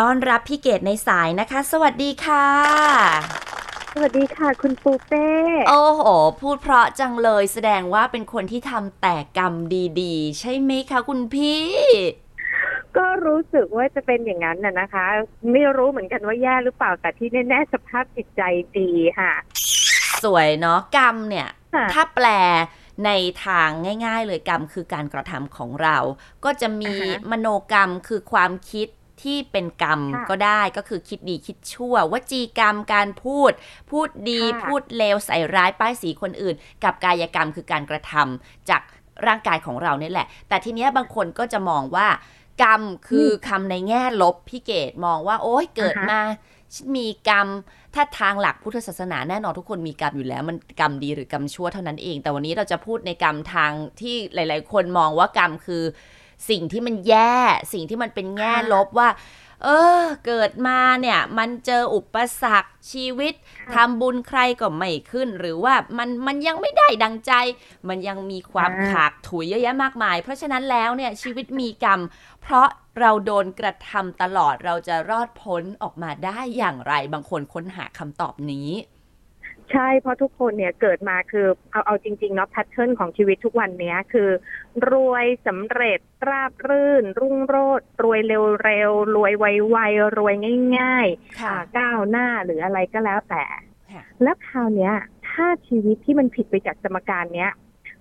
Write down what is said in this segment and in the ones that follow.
ต้อนรับพี่เกดในสายนะคะ สวัสดีค่ะ สวัสดีค่ะ คุณปูเป้โอ้โห พูดเพราะจังเลยแสดงว่าเป็นคนที่ทำแต่กรรมดีๆ ใช่ไหมคะคุณพี่ ก็รู้สึกว่าจะเป็นอย่างนั้นน่ะนะคะ ไม่รู้เหมือนกันว่าแย่หรือเปล่าแต่ที่แน่ๆสภาพจิตใจดีค่ะ สวยเนาะกรรมเนี่ยค่ะถ้าแปลในทางง่าย ๆ เลยกรรมคือการกระทำของเรา ก็จะมีอ่าฮะมโนกรรมคือความคิด ที่เป็นกรรมค่ะก็ได้ก็คือคิดดีคิดชั่ววจีกรรมการพูด พูดดีค่ะพูดเลวใส่ร้ายป้ายสีคนอื่น กับกายกรรมคือการกระทำจากร่างกายของเราเนี่ยแหละ แต่ทีเนี้ยบางคนก็จะมองว่ากรรมคือคำในแง่ลบพี่เกดมองว่า โอ๊ยเกิดอ่าฮะมาฉันมีกรรม ถ้าทางหลักพุทธศาสนาแน่นอนทุกคนมีกรรมอยู่แล้ว มันกรรมดีหรือกรรมชั่วเท่านั้นเอง แต่วันนี้เราจะพูดในกรรมทางที่หลาย ๆ คนมองว่ากรรมคือ สิ่งที่มันแย่สิ่งที่มันเป็นแง่ลบว่า เออ เกิดมาเนี่ย มันเจออุปสรรคชีวิตค่ะทำบุญใครก็ไม่ขึ้น หรือว่ามันมันยังไม่ได้ดังใจ มันยังมีความอ่าขากถุยเยอะแยะมากมาย เพราะฉะนั้นแล้วเนี่ยชีวิตมีกรรม เพราะเราโดนกระทำตลอดเราจะรอดพ้นออกมาได้อย่างไร บางคนค้นหาคำตอบนี้ ใช่เพราะทุกคนเนี่ยเกิดมาคือเอาเอาจริงๆเนาะแพทเทิร์นของชีวิตทุกวันเนี้ยคือ รวยสำเร็จราบรื่น รุ่งโรจน์รวยเร็วๆรวยไวๆรวยง่ายๆค่ะอ่าก้าวหน้าหรืออะไรก็แล้วแต่ค่ะแล้วคราวเนี้ย ถ้าชีวิตที่มันผิดไปจากสมการเนี้ย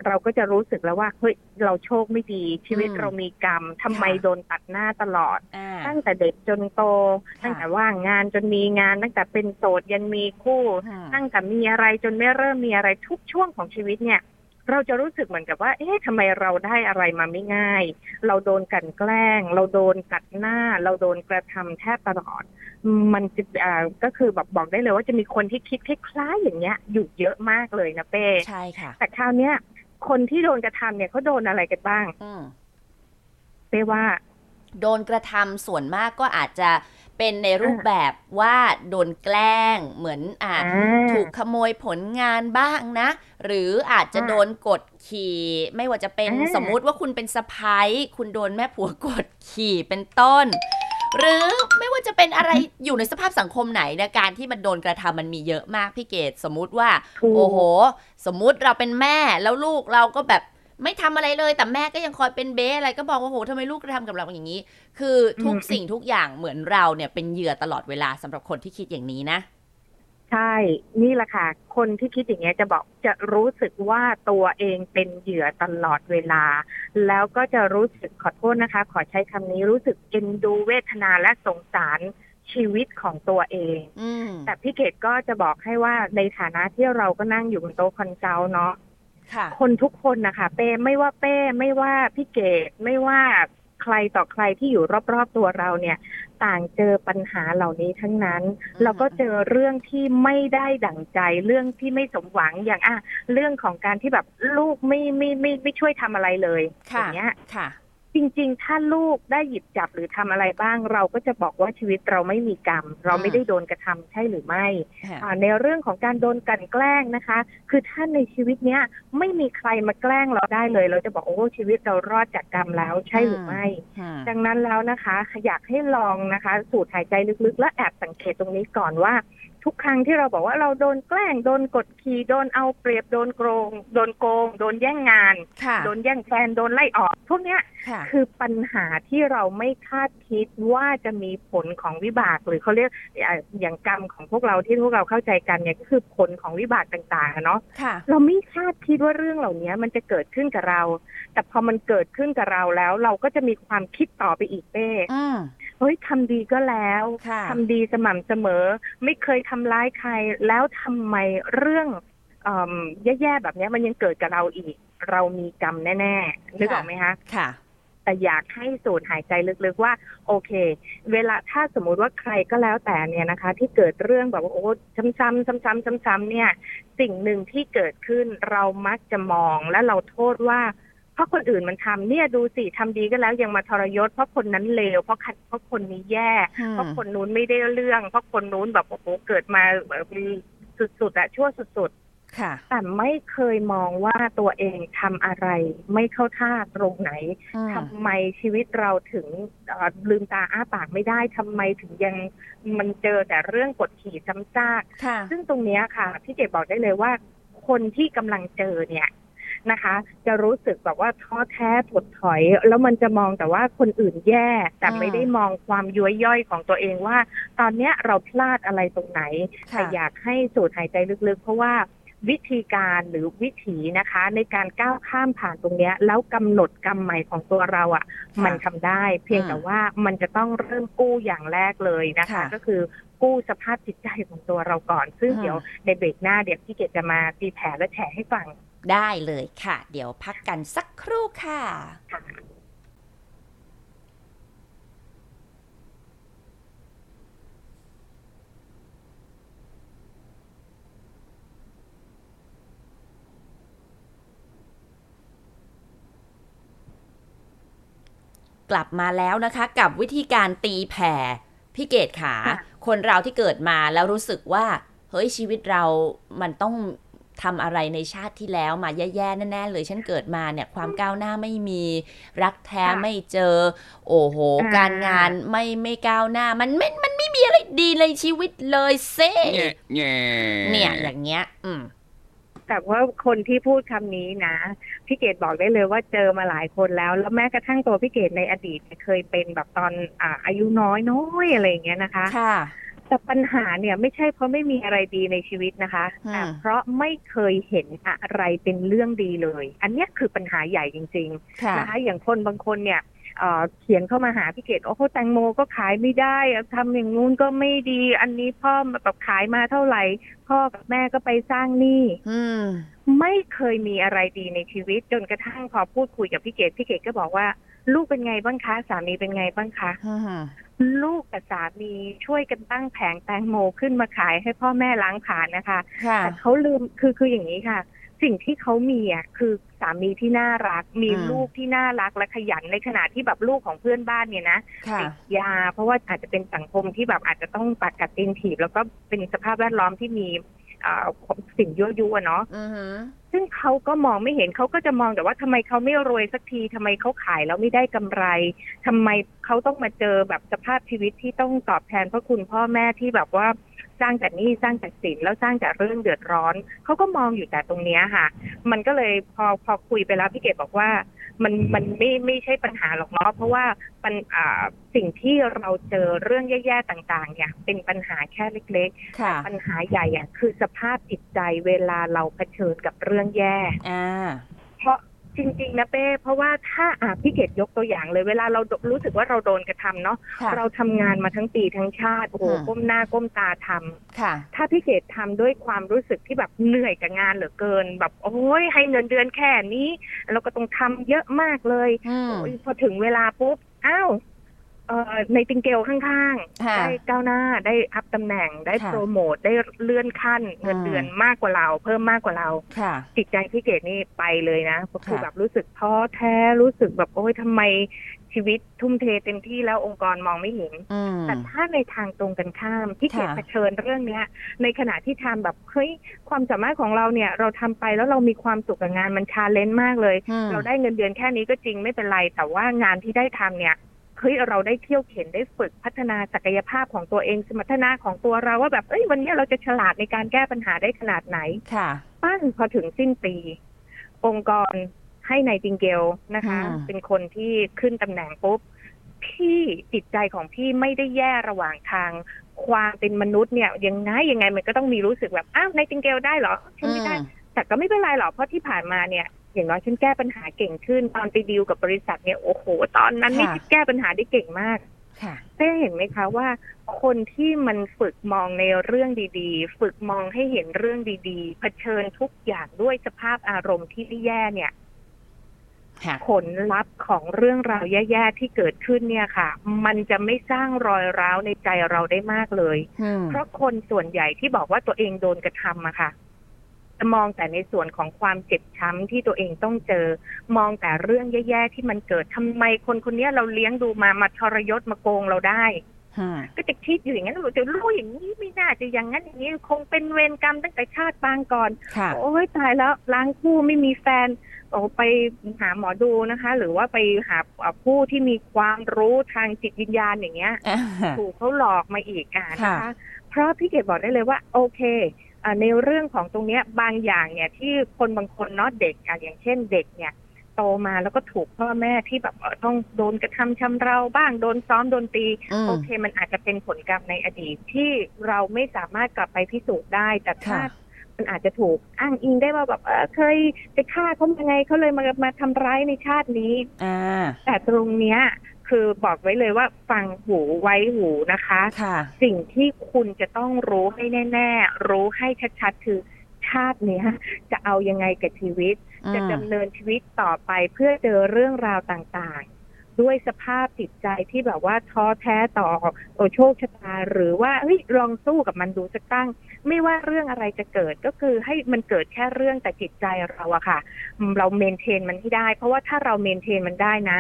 เราก็จะรู้สึกแล้วว่าเฮ้ยเราโชคไม่ดี ชีวิตอืมเรามีกรรมทำไมค่ะโดนตัดหน้าตลอดอ่าตั้งแต่เด็กจนโตค่ะตั้งแต่ว่างงานจนมีงาน ตั้งแต่เป็นโสดยันมีคู่อืมตั้งแต่มีอะไรจนไม่เริ่มมีอะไรทุกช่วงของชีวิตเนี่ย เราจะรู้สึกเหมือนกับว่า เอ๊ะทำไมเราได้อะไรมาไม่ง่าย เราโดนกลันแกล้ง เราโดนตัดหน้า เราโดนกระทำแทบตลอด มันจะอ่าก็คือแบบบอกได้เลยว่าจะมีคนที่คิดคล้ายๆอย่างเงี้ย อยู่เยอะมากเลยนะเป้ใช่ค่ะ แต่คราวเนี้ย คนที่โดนกระทำเนี่ยเขาโดนอะไรกันบ้างอืมเป้ว่า โดนกระทำส่วนมากก็อาจจะเป็นในรูปแบบว่าโดนแกล้งเหมือนอ่าอ่าถูกขโมยผลงานบ้างนะ หรืออาจจะอ่าโดนกดขี่ ไม่ว่าจะเป็นอ่าสมมุติว่าคุณเป็นสะพ้ายคุณโดนแม่ผัวกดขี่เป็นต้น หรือไม่ว่าจะเป็นอะไรอยู่ในสภาพสังคมไหนนะการที่มันโดนกระทำมันมีเยอะมากพี่เกดสมมุติว่าถูกโอ้โห สมมุติเราเป็นแม่แล้วลูกเราก็แบบไม่ทำอะไรเลยแต่แม่ก็ยังคอยเป็นเบ๊อะไรก็บอกว่าโหทำไมลูกกระทำกับเราอย่างนี้ คือทุกอืมสิ่งทุกอย่างเหมือนเราเนี่ยเป็นเหยื่อตลอดเวลาสำหรับคนที่คิดอย่างนี้นะ ใช่ นี่แหละค่ะ คนที่คิดอย่างเงี้ยจะบอกจะรู้สึกว่าตัวเองเป็นเหยื่อตลอดเวลา แล้วก็จะรู้สึกขอโทษนะคะ ขอใช้คำนี้รู้สึกเอ็นดูเวทนาและสงสารชีวิตของตัวเองอืมแต่พี่เกดก็จะบอกให้ว่าในฐานะที่เราก็นั่งอยู่บนโต๊ะ consult เนาะค่ะคนทุกคนนะคะ เป้ไม่ว่าเป้ไม่ว่าพี่เกดไม่ว่า ใครต่อใครที่อยู่รอบๆตัวเราเนี่ย ต่างเจอปัญหาเหล่านี้ทั้งนั้นอืมแล้วก็เจอเรื่องที่ไม่ได้ดั่งใจเรื่องที่ไม่สมหวังอย่างอะเรื่องของการที่แบบลูกไม่ไม่ไม่ไม่ช่วยทำอะไรเลยอค่ะย่างเงี้ยค่ะ จริงๆ ถ้าลูกได้หยิบจับหรือทำอะไรบ้าง เราก็จะบอกว่าชีวิตเราไม่มีกรรม เราไม่ได้โดนกระทำใช่หรือไม่ค่ะอ่าในเรื่องของการโดนกลันแกล้งนะคะ คือถ้าในชีวิตเนี้ยไม่มีใครมาแกล้งเราได้เลย เราจะบอกโอ้ชีวิตเรารอดจากกรรมแล้วใช่หรือไม่อืมดังนั้นแล้วนะคะอยากให้ลองนะคะ สูดหายใจลึกๆ และแอบสังเกตตรงนี้ก่อนว่า ทุกครั้งที่เราบอกว่าเราโดนแกล้งโดนกดขี่โดนเอาเปรียบโดนโกง โดนโกง โดนแย่งงานค่ะโดนแย่งแฟนโดนไล่ออกพวกเนี้ยค่ะคือปัญหาที่เราไม่คาดคิดว่าจะมีผลของวิบากหรือเขาเรียกอ่าอย่างกรรมของพวกเราที่พวกเราเข้าใจกันเนี่ยก็คือผลของวิบากต่างๆอะเนาะค่ะเราไม่คาดคิดว่าเรื่องเหล่านี้มันจะเกิดขึ้นกับเรา แต่พอมันเกิดขึ้นกับเราแล้ว เราก็จะมีความคิดต่อไปอีกเป้อืมเฮ้ยทำดีก็แล้วค่ะทำดีสม่ำเสมอ ไม่เคยทำร้ายใคร แล้วทำไมเรื่องเอิ่มแย่ๆแบบนี้มันยังเกิดกับเราอีก เรามีกรรมแน่ๆนึกออกไหมคะค่ะ แต่อยากให้สูดหายใจลึกๆว่า โอเค เวลาถ้าสมมุติว่าใครก็แล้วแต่เนี่ยนะคะ ที่เกิดเรื่องแบบว่าโอ้ซ้ำๆซ้ำๆซ้ำๆเนี่ย สิ่งหนึ่งที่เกิดขึ้นเรามักจะมองและเราโทษว่า เพราะคนอื่นมันทำเนี่ยดูสิทำดีก็แล้วยังมาทรยศ เพราะคนนั้นเลวเพราะขัดเพราะคนนี้แย่อืมเพราะคนนู้นไม่ได้เรื่อง เพราะคนนู้นแบบโอ้โหเกิดมาแบบสุดๆอะชั่วสุดค่ะแต่ไม่เคยมองว่าตัวเองทำอะไร ไม่เข้าท่าตรงไหนอืมทำไมชีวิตเราถึงเอ่อลืมตาอ้าปากไม่ได้ทำไมถึงยังมันเจอแต่เรื่องกดขี่ซ้ำซากค่ะซึ่งตรงเนี้ยค่ะพี่เจบอกได้เลยว่า คนที่กำลังเจอเนี่ย นะคะ จะรู้สึกแบบว่าท้อแท้ถดถอย แล้วมันจะมองแต่ว่าคนอื่นแย่ แต่อืมไม่ได้มองความย้วยย่อยของตัวเองว่า ตอนเนี้ยเราพลาดอะไรตรงไหนค่ะแต่อยากให้สูดหายใจลึกๆ เพราะว่าวิธีการหรือวิถีนะคะ ในการก้าวข้ามผ่านตรงเนี้ยแล้วกำหนดกรรมใหม่ของตัวเราอะ่ะค่ะมันทำได้ เพียงอืมแต่ว่ามันจะต้องเริ่มกู้อย่างแรกเลยนะคะค่ะก็คือกู้สภาพจิตใจของตัวเราก่อน ซึ่งอืมเดี๋ยวในเบรกหน้าเดี๋ยวพี่เกดจะมาตีแผ่และแฉให้ฟัง ได้เลยค่ะ เดี๋ยวพักกันสักครู่ค่ะค่ะกลับมาแล้วนะคะกับวิธีการตีแผ่พี่เกดขาค่ะคนเราที่เกิดมาแล้วรู้สึกว่า เฮ้ยชีวิตเรามันต้อง ทำอะไรในชาติที่แล้วมาแย่ๆแน่ๆเลยฉันเกิดมาเนี่ยความก้าวหน้าไม่มีรักแท้ไม่เจอ โอ้โห การงานไม่ไม่ก้าวหน้า มันไม่มันไม่มีอะไรดีในชีวิตเลยเซ่แง่แง่เนี่ยอย่างเงี้ย อืมแต่ว่าคนที่พูดคำนี้นะพี่เกดบอกได้เลยว่าเจอมาหลายคนแล้ว แล้วแม้กระทั่งตัวพี่เกดในอดีตเนี่ยเคยเป็นแบบตอนอ่าอายุน้อยน้อยอะไรอย่างเงี้ยนะคะ ค่ะ แต่ปัญหาเนี่ยไม่ใช่เพราะไม่มีอะไรดีในชีวิตนะคะอืมแต่เพราะไม่เคยเห็นอะไรเป็นเรื่องดีเลย อันเนี้ยคือปัญหาใหญ่จริงค่ะๆนะคะอย่างคนบางคนเนี่ยเอ่อเขียนเข้ามาหาพี่เกดโอ้โหแตงโมก็ขายไม่ได้ทำอย่างงู้นก็ไม่ดี อันนี้พ่อแบบขายมาเท่าไหร่ พ่อกับแม่ก็ไปสร้างหนี้อืมไม่เคยมีอะไรดีในชีวิต จนกระทั่งพอพูดคุยกับพี่เกดพี่เกดก็บอกว่า ลูกเป็นไงบ้างคะ สามีเป็นไงบ้างคะอืม ลูกกับสามีช่วยกันตั้งแผงแตงโมขึ้นมาขายให้พ่อแม่ล้างผ่านนะคะค่ะแต่เขาลืมคือคืออย่างนี้ค่ะ สิ่งที่เขามีอะคือสามีที่น่ารัก มีอืมลูกที่น่ารักและขยันในขณะที่แบบลูกของเพื่อนบ้านเนี่ยนะค่ะติดยา เพราะว่าอาจจะเป็นสังคมที่แบบอาจจะต้องตัดกัดตีนถีบแล้วก็เป็นสภาพแวดล้อมที่มีเอ่อ สิ่งยั่วยุอะเนาะอือหือซึ่งเขาก็มองไม่เห็นเขาก็จะมองแต่ว่าทำไมเขาไม่รวยสักทีทำไมเขาขายแล้วไม่ได้กำไรทำไมเขาต้องมาเจอแบบสภาพชีวิตที่ต้องตอบแทนพระคุณพ่อแม่ที่แบบว่าสร้างแต่หนี้สร้างแต่สินแล้วสร้างแต่เรื่องเดือดร้อนเขาก็มองอยู่แต่ตรงเนี้ยค่ะ มันก็เลยพอพอคุยไปแล้วพี่เกดบอกว่า มันมันไม่ไม่ใช่ปัญหาหรอกเนาะเพราะว่าปัญอ่าสิ่งที่เราเจอเรื่องแย่ๆต่าง ๆ เนี่ย เป็นปัญหาแค่เล็กๆค่ะปัญหาใหญ่อะคือสภาพจิตใจเวลาเราเผชิญกับเรื่องแย่อ่าเพราะ จริงๆนะเป้เพราะว่าถ้าอะพี่เกดยกตัวอย่างเลย เวลาเรารู้สึกว่าเราโดนกระทำเนาะค่ะเราทำงานมาทั้งปีทั้งชาติโอ้โหอืมก้มหน้าก้มตาทำค่ะ ถ้าพี่เกดทำด้วยความรู้สึกที่แบบเหนื่อยกับงานเหลือเกิน แบบโอ้ยให้เงินเดือนแค่นี้ เราก็ต้องทำเยอะมากเลยอืมโอ้ยพอถึงเวลาปุ๊บอ้าวเอ่อ ในติงเกลข้างๆค่ะได้ก้าวหน้าได้อัพตำแหน่งได้ค่ะโปรโมทได้เลื่อนขั้น เงินเดือนมากกว่าเรา เพิ่มมากกว่าเราค่ะจิตใจพี่เกดนี่ไปเลยนะก็คือค่ะแบบรู้สึกท้อแท้รู้สึกแบบโอ้ยทำไมชีวิตทุ่มเทเต็มที่แล้วองค์กรมองไม่เห็นอืมแต่ถ้าในทางตรงกันข้ามพี่เกดค่ะเผชิญเรื่องเนี้ย ในขณะที่ทำแบบเฮ้ยความสามารถของเราเนี่ย เราทำไปแล้วเรามีความสุขกับงานมันชาเลนจ์มากเลยอืมเราได้เงินเดือนแค่นี้ก็จริงไม่เป็นไร แต่ว่างานที่ได้ทำเนี่ย เฮ้ยเราได้เที่ยวเข็นได้ฝึกพัฒนาศักยภาพของตัวเองสมรรถนะของตัวเราว่าแบบเอ้ยวันนี้เราจะฉลาดในการแก้ปัญหาได้ขนาดไหนค่ะปั้นพอถึงสิ้นปี องค์กรให้ในายติงเกลนะคะอืมเป็นคนที่ขึ้นตำแหน่งปุ๊บพี่จิตใจของพี่ไม่ได้แย่ระหว่างทาง ความเป็นมนุษย์เนี่ยยังไงยังไงมันก็ต้องมีรู้สึกแบบอ้าวในายติงเกลได้เหรอฉันไม่ได้อืมแต่ก็ไม่เป็นไรหรอกเพราะที่ผ่านมาเนี่ย อย่างน้อยฉันแก้ปัญหาเก่งขึ้น ตอนไปดีลกับบริษัทเนี่ยโอ้โห ตอนนั้นนี่ค่ะฉันแก้ปัญหาได้เก่งมากค่ะได้เห็นไหมคะว่า คนที่มันฝึกมองในเรื่องดีๆ ฝึกมองให้เห็นเรื่องดีๆ เผชิญทุกอย่างด้วยสภาพอารมณ์ที่แย่เนี่ยค่ะผลลัพธ์ของเรื่องราวแย่ๆที่เกิดขึ้นเนี่ยค่ะ มันจะไม่สร้างรอยร้าวในใจเราได้มากเลยอืมเพราะคนส่วนใหญ่ที่บอกว่าตัวเองโดนกระทำอะค่ะ จะมองแต่ในส่วนของความเจ็บช้ำที่ตัวเองต้องเจอ มองแต่เรื่องแย่ๆที่มันเกิดทำไมคนคนนี้เราเลี้ยงดูมามาทรยศมาโกงเราได้ก็จะคิดอยู่อย่างนั้นเราจะรู้อย่างนี้ไม่น่าจะอย่างนั้นอย่างนี้คงเป็นเวรกรรมตั้งแต่ชาติปางก่อน โอ้ยตายแล้วล้างคู่ไม่มีแฟนโอ้ไปหาหมอดูนะคะ หรือว่าไปหาผู้ที่มีความรู้ทางจิตวิญญาณอย่างเงี้ยถูกเขาหลอกมาอีกอะนะคะ เพราะพี่เกดบอกได้เลยว่า โอเค ในเรื่องของตรงนี้บางอย่างเนี่ยที่คนบางคนเนาะเด็กอย่างเช่นเด็กเนี่ยโตมาแล้วก็ถูกพ่อแม่ที่แบบต้องโดนกระทำชำเราบ้างโดนซ้อมโดนตี โอเค มันอาจจะเป็นผลกรรมในอดีตที่เราไม่สามารถกลับไปพิสูจน์ได้แต่ถ้ามันอาจจะถูกอ้างอิงได้ว่าแบบเออเคยไปฆ่าเขายังไงเขาเลยมามาทำร้ายในชาตินี้แต่ตรงเนี้ย คือบอกไว้เลยว่าฟังหูไว้หูนะคะคะสิ่งที่คุณจะต้องรู้ให้แน่ ๆ รู้ให้ชัดๆ คือชาติเนี้ยจะเอายังไงกับชีวิต จะดำเนินชีวิตต่อไปเพื่อเจอเรื่องราวต่างๆ ด้วยสภาพจิตใจที่แบบว่าท้อแท้ต่อโชคชะตา หรือว่าเฮ้ยลองสู้กับมันดูสักตั้ง ไม่ว่าเรื่องอะไรจะเกิดก็คือให้มันเกิดแค่เรื่องแต่จิตใจเราอะค่ะ เราเมนเทนมันให้ได้ เพราะว่าถ้าเราเมนเทนมันได้นะ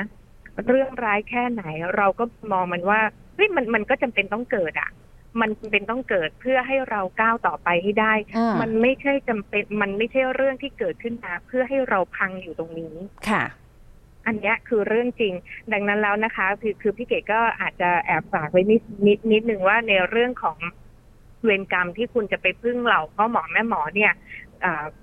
เรื่องร้ายแค่ไหน เราก็มองมันว่าเฮ้ยมันมันก็จำเป็นต้องเกิดอะ มันเป็นต้องเกิดเพื่อให้เราก้าวต่อไปให้ได้ มันไม่ใช่จำเป็น มันไม่ใช่เรื่องที่เกิดขึ้นมาเพื่อให้เราพังอยู่ตรงนี้ค่ะ อันนี้คือเรื่องจริง ดังนั้นแล้วนะคะ คือคือพี่เก๋ก็อาจจะแอบฝากไว้นิดนิดนิดนึงว่าในเรื่องของเวรกรรมที่คุณจะไปพึ่งเหล่าพ่อหมอแม่หมอเนี่ย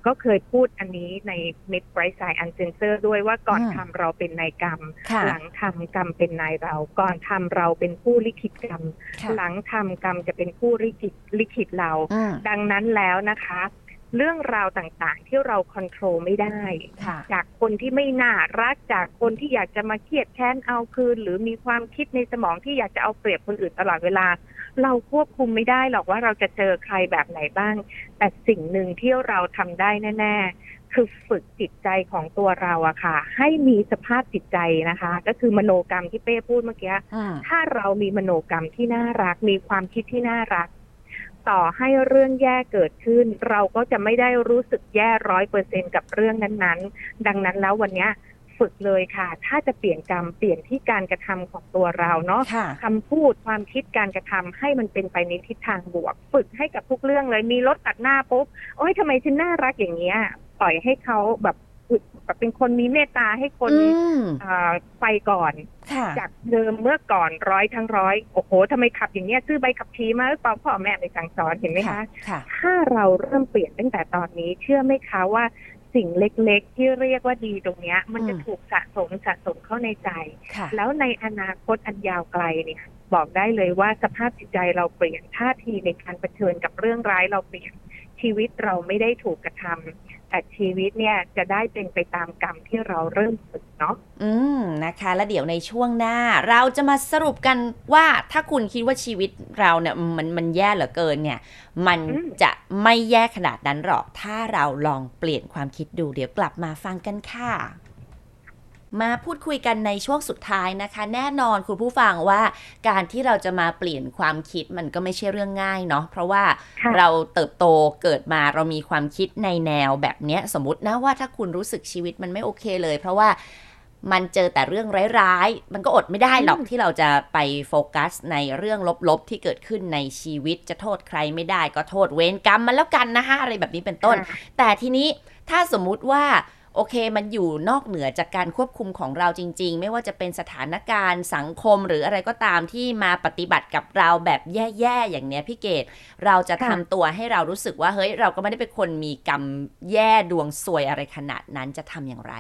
ก็เคยพูดอันนี้ใน Mid Bright Side Uncensor ด้วยว่าก่อนทำเราเป็นนายกรรม หลังทำกรรมเป็นนายเรา ก่อนทำเราเป็นผู้ลิขิตกรรม หลังทำกรรมจะเป็นผู้ลิขิตลิขิตเรา ดังนั้นแล้วนะคะ เรื่องราวต่างๆที่เราคอนโทรลไม่ได้ จากคนที่ไม่น่ารักจากคนที่อยากจะมาเครียดแค้นเอาคืน หรือมีความคิดในสมองที่อยากจะเอาเปรียบคนอื่นตลอดเวลา เราควบคุมไม่ได้หรอกว่าเราจะเจอใครแบบไหนบ้าง แต่สิ่งหนึ่งที่เราทำได้แน่ ๆ คือฝึกจิตใจของตัวเราอะค่ะ ให้มีสภาพจิตใจนะคะ ก็คือมโนกรรมที่เป้พูดเมื่อกี้ถ้าเรามีมโนกรรมที่น่ารัก มีความคิดที่น่ารัก ต่อให้เรื่องแย่เกิดขึ้น เราก็จะไม่ได้รู้สึกแย่ร้อยเปอร์เซ็นกับเรื่องนั้นๆ ดังนั้นแล้ววันนี้ ฝึกเลยค่ะ ถ้าจะเปลี่ยนกรรมเปลี่ยนที่การกระทำของตัวเราเนาะคำพูดความคิดการกระทำให้มันเป็นไปในทิศทางบวก ฝึกให้กับทุกเรื่องเลยมีรถตัดหน้าปุ๊บโอ้ยทำไมฉันน่ารักอย่างเงี้ยปล่อยให้เขาแบบแบบเป็นคนมีเมตตาให้คนไปก่อน จากเดิมเมื่อก่อนร้อยทั้งร้อยโอ้โหทำไมขับอย่างเงี้ยซื้อใบขับขี่มาหรือเปล่าพ่อแม่ไปสั่งสอนเห็นไหมคะ ถ้าเราเริ่มเปลี่ยนตั้งแต่ตอนนี้ เชื่อไหมคะว่า สิ่งเล็กๆ ที่เรียกว่าดีตรงนี้มันจะถูกสะสมสะสมเข้าในใจ แล้วในอนาคตอันยาวไกลเนี่ยบอกได้เลยว่าสภาพจิตใจเราเปลี่ยนท่าทีในการเผชิญกับเรื่องร้ายเราเปลี่ยน ชีวิตเราไม่ได้ถูกกระทำแต่ชีวิตเนี่ยจะได้เป็นไปตามกรรมที่เราเริ่มฝึกเนาะ อืมนะคะ แล้วเดี๋ยวในช่วงหน้า เราจะมาสรุปกันว่าถ้าคุณคิดว่าชีวิตเราเนี่ยมันมันแย่เหลือเกินเนี่ย มันจะไม่แย่ขนาดนั้นหรอก ถ้าเราลองเปลี่ยนความคิดดูเดี๋ยวกลับมาฟังกันค่ะ มาพูดคุยกันในช่วงสุดท้ายนะคะ แน่นอนคุณผู้ฟังว่าการที่เราจะมาเปลี่ยนความคิดมันก็ไม่ใช่เรื่องง่ายเนาะเพราะว่าเราเติบโตเกิดมาเรามีความคิดในแนวแบบเนี้ยสมมตินะว่าถ้าคุณรู้สึกชีวิตมันไม่โอเคเลย เพราะว่ามันเจอแต่เรื่องร้ายๆ มันก็อดไม่ได้หรอกที่เราจะไปโฟกัสในเรื่องลบๆ ที่เกิดขึ้นในชีวิตจะโทษใครไม่ได้ก็โทษเวรกรรมมันแล้วกันนะคะอะไรแบบนี้เป็นต้น แต่ทีนี้ถ้าสมมุติว่า โอเคมันอยู่นอกเหนือจากการควบคุมของเราจริง ๆ ไม่ว่าจะเป็นสถานการณ์สังคมหรืออะไรก็ตามที่มาปฏิบัติกับเราแบบแย่ๆอย่างเนี้ยพี่เกดเราจะทำตัวให้เรารู้สึกว่าเฮ้ยเราก็ไม่ได้เป็นคนมีกรรมแย่ดวงซวยอะไรขนาดนั้นจะทำอย่างไร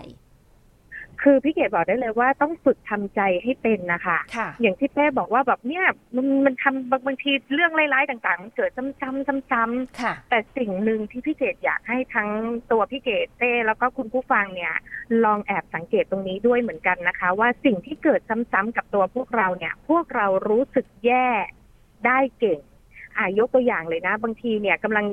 คือพี่เกดบอกได้เลยว่าต้องฝึกทำใจให้เป็นนะคะคะอย่างที่แม่บอกว่าแบบเนี้ยมันมันทำบางทีเรื่องร้ายๆต่างๆ มันเกิดซ้ำๆซ้ำๆแต่สิ่งหนึ่งที่พี่เกดอยากให้ทั้งตัวพี่เกดเต้แล้วก็คุณผู้ฟังเนี่ยลองแอบสังเกตตรงนี้ด้วยเหมือนกันนะคะ ว่าสิ่งที่เกิดซ้ำๆกับตัวพวกเราเนี่ย พวกเรารู้สึกแย่ได้เก่งอ่ายกตัวอย่างเลยนะ บางทีเนี่ยกำลัง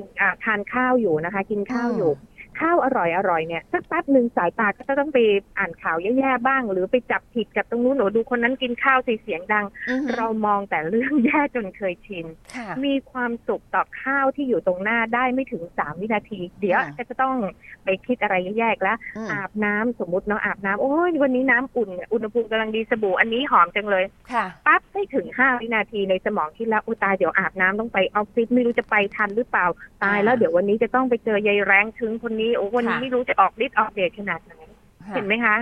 ทานข้าวอยู่นะคะ กินข้าวอยู่ ข้าวอร่อยอร่อยเนี่ยสักแป๊บหนึ่งสายตาก็จะต้องไปอ่านข่าวแย่ๆบ้าง หรือไปจับผิดกับตรงนู้นหนูดูคนนั้นกินข้าวเสียงดังอือหือเรามองแต่เรื่องแย่จนเคยชินค่ะมีความสุขต่อข้าวที่อยู่ตรงหน้าได้ไม่ถึงสามวินาที เดี๋ยวค่ะก็จะต้องไปคิดอะไรแย่ๆอีกแล้วอืมอาบน้ำสมมติเนาะอาบน้ำโอ้ยวันนี้น้ำอุ่น อุณหภูมิกำลังดีสบู่อันนี้หอมจังเลยค่ะปั๊บไม่ถึงห้าวินาทีในสมองคิดแล้วอุยตายเดี๋ยวอาบน้ำต้องไปออฟฟิศไม่รู้จะไปทันหรือเปล่าตายแล้วอ่าเดี๋ยววันนี้จะต้องไปเจอยายแรงถึงคนนี้โอ้วันนี้ค่ะไม่รู้จะออกฤทธิ์ออกเดชขนาดไหนค่ะเห็นไหมคะ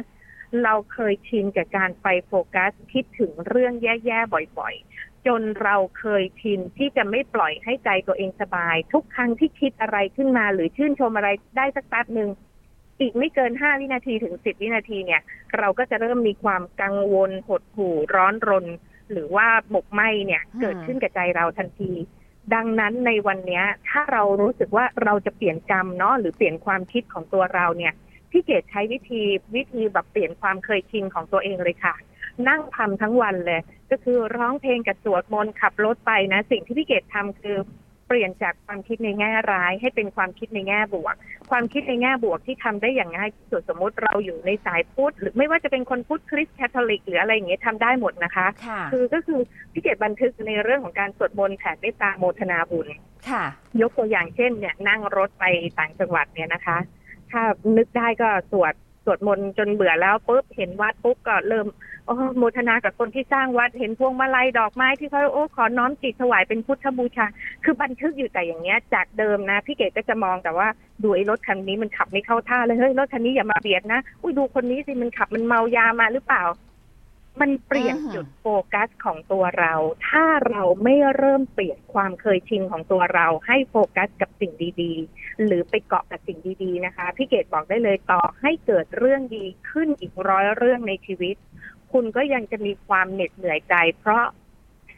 เราเคยชินกับการไปโฟกัสคิดถึงเรื่องแย่ๆบ่อยๆ จนเราเคยชินที่จะไม่ปล่อยให้ใจตัวเองสบาย ทุกครั้งที่คิดอะไรขึ้นมาหรือชื่นชมอะไรได้สักแป๊บหนึ่งอีกไม่เกินห้าวินาทีถึงสิบวินาทีเนี่ย เราก็จะเริ่มมีความกังวลหดหู่ร้อนรน หรือว่าบกไหมเนี่ยอืมเกิดขึ้นกับใจเราทันที ดังนั้นในวันนี้ถ้าเรารู้สึกว่าเราจะเปลี่ยนกรรมเนาะหรือเปลี่ยนความคิดของตัวเราเนี่ยพี่เกดใช้วิธีวิธีแบบเปลี่ยนความเคยชินของตัวเองเลยค่ะ นั่งทำทั้งวันเลย ก็คือร้องเพลงกับสวดมนต์ขับรถไปนะ สิ่งที่พี่เกดทำคือ เปลี่ยนจากความคิดในแง่ร้าย ให้เป็นความคิดในแง่บวก ความคิดในแง่บวกที่ทำได้อย่างง่ายที่สุดสมมติเราอยู่ในสายพุทธหรือไม่ว่าจะเป็นคนพุทธคริสต์แคทอลิก หรืออะไรอย่างเงี้ยทำได้หมดนะคะค่ะคือก็คือพี่เกดบันทึกในเรื่องของการสวดมนต์แผ่เมตตาโมทนาบุญค่ะ ยกตัวอย่างเช่นเนี่ยนั่งรถไปต่างจังหวัดเนี่ยนะคะ ถ้านึกได้ก็สวด สวดมนต์จนเบื่อแล้วปุ๊บเห็นวัดปุ๊บก็เริ่มโอ้โมทนากับคนที่สร้างวัดเห็นพวงมาลัยดอกไม้ที่เขาโอ้ขอน้อมจิตถวายเป็นพุทธบูชา คือบันทึกอยู่แต่อย่างเงี้ย จากเดิมนะ พี่เกดก็จะมองแต่ว่าดูไอ้รถคันนี้มันขับไม่เข้าท่าเลยเฮ้ยรถคันนี้อย่ามาเบียดนะอุ้ยดูคนนี้สิมันขับมันเมายามาหรือเปล่า มันเปลี่ยนอือฮึจุดโฟกัสของตัวเรา ถ้าเราไม่เริ่มเปลี่ยนความเคยชินของตัวเราให้โฟกัสกับสิ่งดีๆ หรือไปเกาะกับสิ่งดีๆนะคะ พี่เกดบอกได้เลยต่อให้เกิดเรื่องดีขึ้นอีกร้อยเรื่องในชีวิต คุณก็ยังจะมีความเหน็ดเหนื่อยใจ เพราะ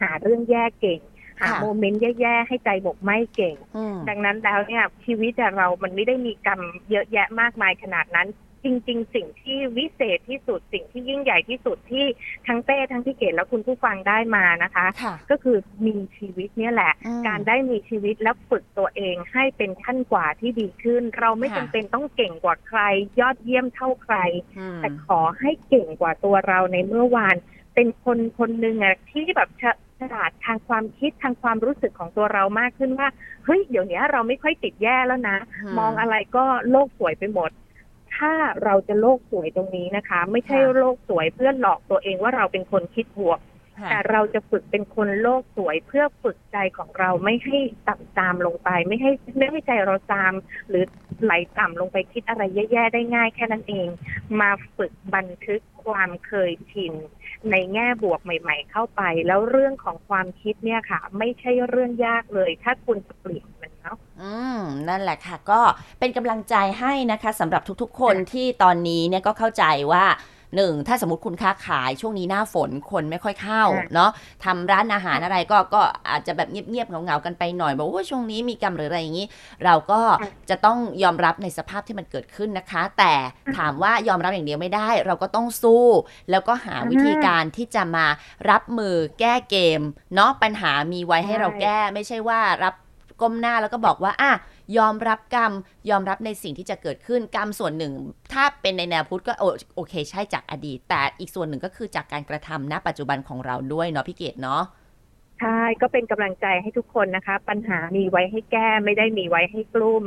หาเรื่องแย่เก่งหาค่ะโมเมนต์แย่ๆให้ใจบกไหม่เก่งอืมดังนั้นแล้วเนี่ยชีวิตอะเรามันไม่ได้มีกรรมเยอะแยะมากมายขนาดนั้น จริง ๆ สิ่งที่วิเศษที่สุดสิ่งที่ยิ่งใหญ่ที่สุดที่ทั้งเต้ทั้งพี่เกดและคุณผู้ฟังได้มานะคะค่ะก็คือมีชีวิตเนี่ยแหละอืมการได้มีชีวิตและฝึกตัวเองให้เป็นขั้นกว่าที่ดีขึ้น เราไม่ค่ะจำเป็นต้องเก่งกว่าใคร ยอดเยี่ยมเท่าใครอืมแต่ขอให้เก่งกว่าตัวเราในเมื่อวาน เป็นคนคนหนึ่งอะที่แบบฉฉลาดทางความคิดทางความรู้สึกของตัวเรามากขึ้นว่าเฮ้ยเดี๋ยวนี้เราไม่ค่อยติดแย่แล้วนะอืมมองอะไรก็โลกสวยไปหมด ถ้าเราจะโลกสวยตรงนี้นะคะ ไม่ใช่ค่ะโลกสวยเพื่อหลอกตัวเองว่าเราเป็นคนคิดบวกค่ะ แต่เราจะฝึกเป็นคนโลกสวยเพื่อฝึกใจของเราไม่ให้ต่ำตามลงไป ไม่ให้ไม่ให้ใจเราตาม หรือไหลต่ำลงไปคิดอะไรแย่ๆได้ง่ายแค่นั้นเอง มาฝึกบันทึกความเคยชินในแง่บวกใหม่ ๆ เข้าไป แล้วเรื่องของความคิดเนี่ยค่ะ ไม่ใช่เรื่องยากเลย ถ้าคุณจะเปลี่ยนมันเนาะอืมนั่นแหละค่ะ ก็เป็นกำลังใจให้นะคะสำหรับทุกๆคนที่ตอนนี้เนี่ยก็เข้าใจว่า หนึ่งถ้าสมมติคุณค้าขายช่วงนี้หน้าฝนคนไม่ค่อยเข้าค่ะเนาะทำร้านอาหารอะไรก็ก็อาจจะแบบเงียบๆเหงาๆกันไปหน่อยบอกว่าช่วงนี้มีกรรมหรืออะไรอย่างนี้ เราก็จะต้องยอมรับในสภาพที่มันเกิดขึ้นนะคะ แต่ถามว่ายอมรับอย่างเดียวไม่ได้ เราก็ต้องสู้ แล้วก็หาวิธีการที่จะมารับมือแก้เกมเนาะปัญหามีไว้ให้เราแก้ไม่ใช่ว่ารับก้มหน้าแล้วก็บอกว่าอะ ยอมรับกรรม ยอมรับในสิ่งที่จะเกิดขึ้นกรรมส่วนหนึ่ง ถ้าเป็นในแนวพุทธก็โอเคใช่จากอดีต แต่อีกส่วนหนึ่งก็คือจากการกระทำณปัจจุบันของเราด้วยเนาะพี่เกดเนาะใช่ก็เป็นกำลังใจให้ทุกคนนะคะ ปัญหามีไว้ให้แก้ไม่ได้มีไว้ให้กลุ่ม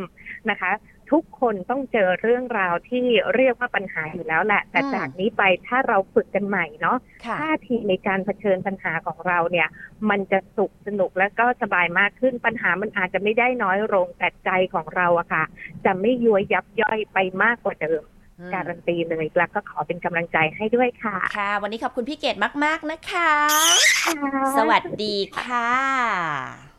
นะคะ ทุกคนต้องเจอเรื่องราวที่เรียกว่าปัญหาอยู่แล้วแหละ แต่อืมจากนี้ไปถ้าเราฝึกกันใหม่เนาะค่ะท่าทีในการเผชิญปัญหาของเราเนี่ย มันจะสุขสนุกและก็สบายมากขึ้นปัญหามันอาจจะไม่ได้น้อยลงแต่ใจของเราอะค่ะ จะไม่ย้วยยับย่อยไปมากกว่าเดิมอืมการันตีเลยแล้วก็ขอเป็นกำลังใจให้ด้วยค่ะ ค่ะ วันนี้ขอบคุณพี่เกดมาก ๆ นะคะ สวัสดีค่ะ